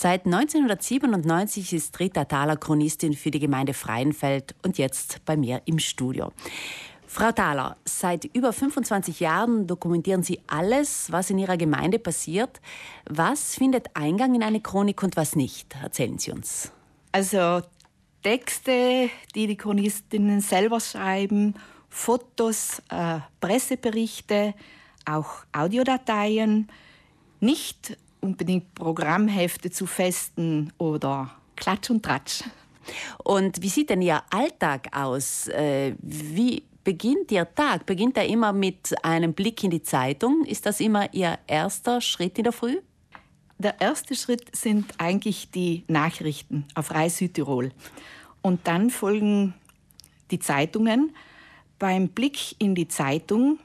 Seit 1997 ist Rita Thaler Chronistin für die Gemeinde Freienfeld und jetzt bei mir im Studio. Frau Thaler, seit über 25 Jahren dokumentieren Sie alles, was in Ihrer Gemeinde passiert. Was findet Eingang in eine Chronik und was nicht? Erzählen Sie uns. Also Texte, die die Chronistinnen selber schreiben, Fotos, äh, Presseberichte, auch Audiodateien, nicht unbedingt Programmhefte zu Festen oder Klatsch und Tratsch. Und wie sieht denn Ihr Alltag aus? Äh, wie beginnt Ihr Tag? Beginnt er immer mit einem Blick in die Zeitung? Ist das immer Ihr erster Schritt in der Früh? Der erste Schritt sind eigentlich die Nachrichten auf Reis Südtirol. Und dann folgen die Zeitungen. Beim Blick in die Zeitung,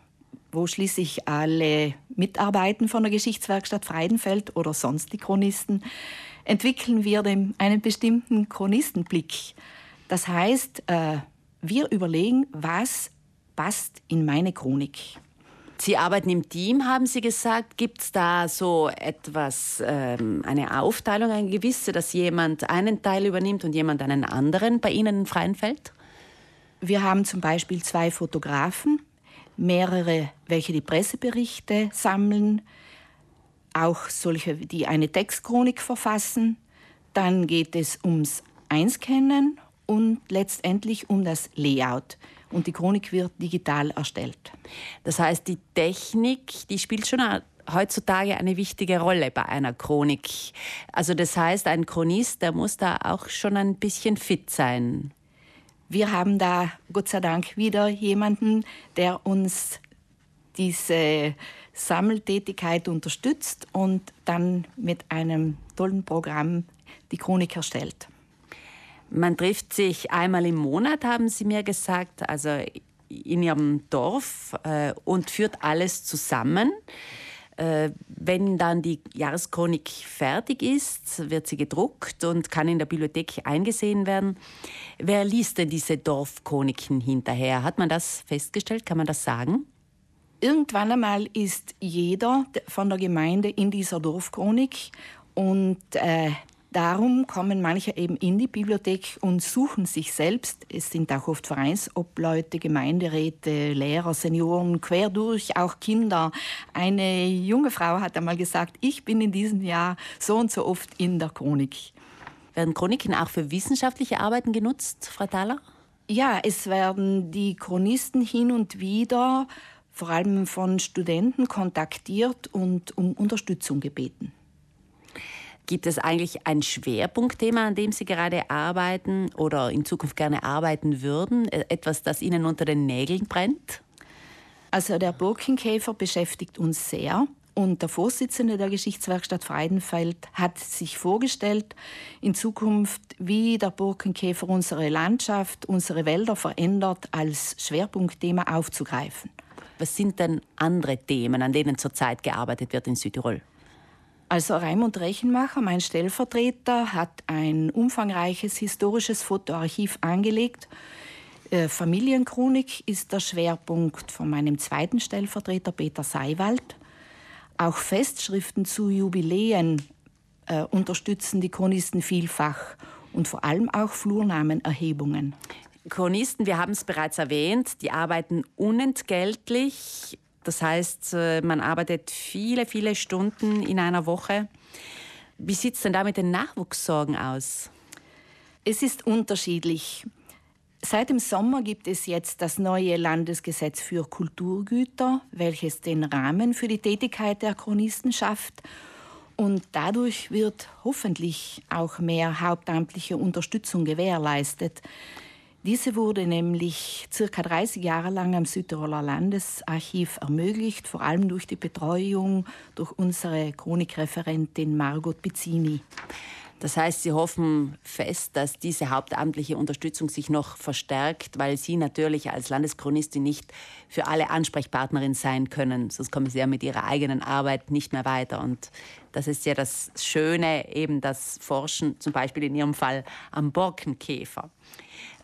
wo schließlich alle mitarbeiten von der Geschichtswerkstatt Freidenfeld oder sonst die Chronisten, entwickeln wir einen bestimmten Chronistenblick. Das heißt, äh, wir überlegen, was passt in meine Chronik. Sie arbeiten im Team, haben Sie gesagt. Gibt es da so etwas, ähm, eine Aufteilung, eine gewisse, dass jemand einen Teil übernimmt und jemand einen anderen bei Ihnen im freien Feld? Wir haben zum Beispiel zwei Fotografen, mehrere, welche die Presseberichte sammeln, auch solche, die eine Textchronik verfassen. Dann geht es ums Einscannen und letztendlich um das Layout. Und die Chronik wird digital erstellt. Das heißt, die Technik, die spielt schon heutzutage eine wichtige Rolle bei einer Chronik. Also das heißt, ein Chronist, der muss da auch schon ein bisschen fit sein. Wir haben da Gott sei Dank wieder jemanden, der uns diese Sammeltätigkeit unterstützt und dann mit einem tollen Programm die Chronik erstellt. Man trifft sich einmal im Monat, haben Sie mir gesagt, also in Ihrem Dorf äh, und führt alles zusammen. Äh, wenn dann die Jahreschronik fertig ist, wird sie gedruckt und kann in der Bibliothek eingesehen werden. Wer liest denn diese Dorfchroniken hinterher? Hat man das festgestellt? Kann man das sagen? Irgendwann einmal ist jeder von der Gemeinde in dieser Dorfchronik und äh, Darum kommen manche eben in die Bibliothek und suchen sich selbst. Es sind auch oft Vereinsobleute, Gemeinderäte, Lehrer, Senioren, quer durch, auch Kinder. Eine junge Frau hat einmal gesagt, ich bin in diesem Jahr so und so oft in der Chronik. Werden Chroniken auch für wissenschaftliche Arbeiten genutzt, Frau Thaler? Ja, es werden die Chronisten hin und wieder vor allem von Studenten kontaktiert und um Unterstützung gebeten. Gibt es eigentlich ein Schwerpunktthema, an dem Sie gerade arbeiten oder in Zukunft gerne arbeiten würden? E-, etwas, das Ihnen unter den Nägeln brennt? Also der Borkenkäfer beschäftigt uns sehr. Und der Vorsitzende der Geschichtswerkstatt Freidenfeld hat sich vorgestellt, in Zukunft, wie der Borkenkäfer unsere Landschaft, unsere Wälder verändert, als Schwerpunktthema aufzugreifen. Was sind denn andere Themen, an denen zurzeit gearbeitet wird in Südtirol? Also Raimund Rechenmacher, mein Stellvertreter, hat ein umfangreiches historisches Fotoarchiv angelegt. Äh, Familienchronik ist der Schwerpunkt von meinem zweiten Stellvertreter Peter Seiwald. Auch Festschriften zu Jubiläen äh, unterstützen die Chronisten vielfach und vor allem auch Flurnamenerhebungen. Chronisten, wir haben es bereits erwähnt, die arbeiten unentgeltlich das heißt, äh, man arbeitet viele, viele Stunden in einer Woche. Wie sieht es denn da mit den Nachwuchssorgen aus? Es ist unterschiedlich. Seit dem Sommer gibt es jetzt das neue Landesgesetz für Kulturgüter, welches den Rahmen für die Tätigkeit der Chronisten schafft. Und dadurch wird hoffentlich auch mehr hauptamtliche Unterstützung gewährleistet. Diese wurde nämlich circa 30 Jahre lang am Südtiroler Landesarchiv ermöglicht, vor allem durch die Betreuung durch unsere Chronikreferentin Margot Pizzini. Das heißt, Sie hoffen fest, dass diese hauptamtliche Unterstützung sich noch verstärkt, weil Sie natürlich als Landeschronistin nicht für alle Ansprechpartnerin sein können. Sonst kommen Sie ja mit Ihrer eigenen Arbeit nicht mehr weiter. Und das ist ja das Schöne, eben das Forschen, zum Beispiel in Ihrem Fall am Borkenkäfer.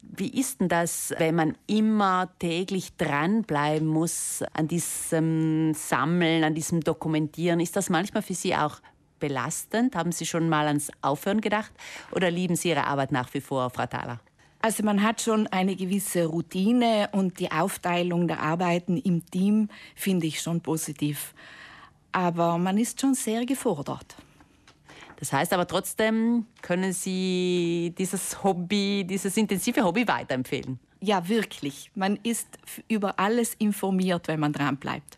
Wie ist denn das, wenn man immer täglich dranbleiben muss an diesem Sammeln, an diesem Dokumentieren? Ist das manchmal für Sie auch belastend? Haben Sie schon mal ans Aufhören gedacht? Oder lieben Sie Ihre Arbeit nach wie vor, Frau Thaler? Also man hat schon eine gewisse Routine und die Aufteilung der Arbeiten im Team finde ich schon positiv. Aber man ist schon sehr gefordert. Das heißt aber trotzdem, können Sie dieses Hobby, dieses intensive Hobby weiterempfehlen? Ja, wirklich. Man ist über alles informiert, wenn man dran bleibt.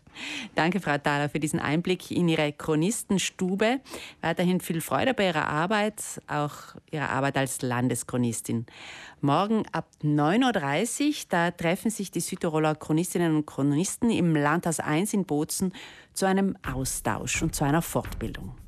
Danke, Frau Thaler, für diesen Einblick in Ihre Chronistenstube. Weiterhin viel Freude bei Ihrer Arbeit, auch Ihrer Arbeit als Landeschronistin. Morgen ab 9.30 Uhr, da treffen sich die Südtiroler Chronistinnen und Chronisten im Landhaus 1 in Bozen zu einem Austausch und zu einer Fortbildung.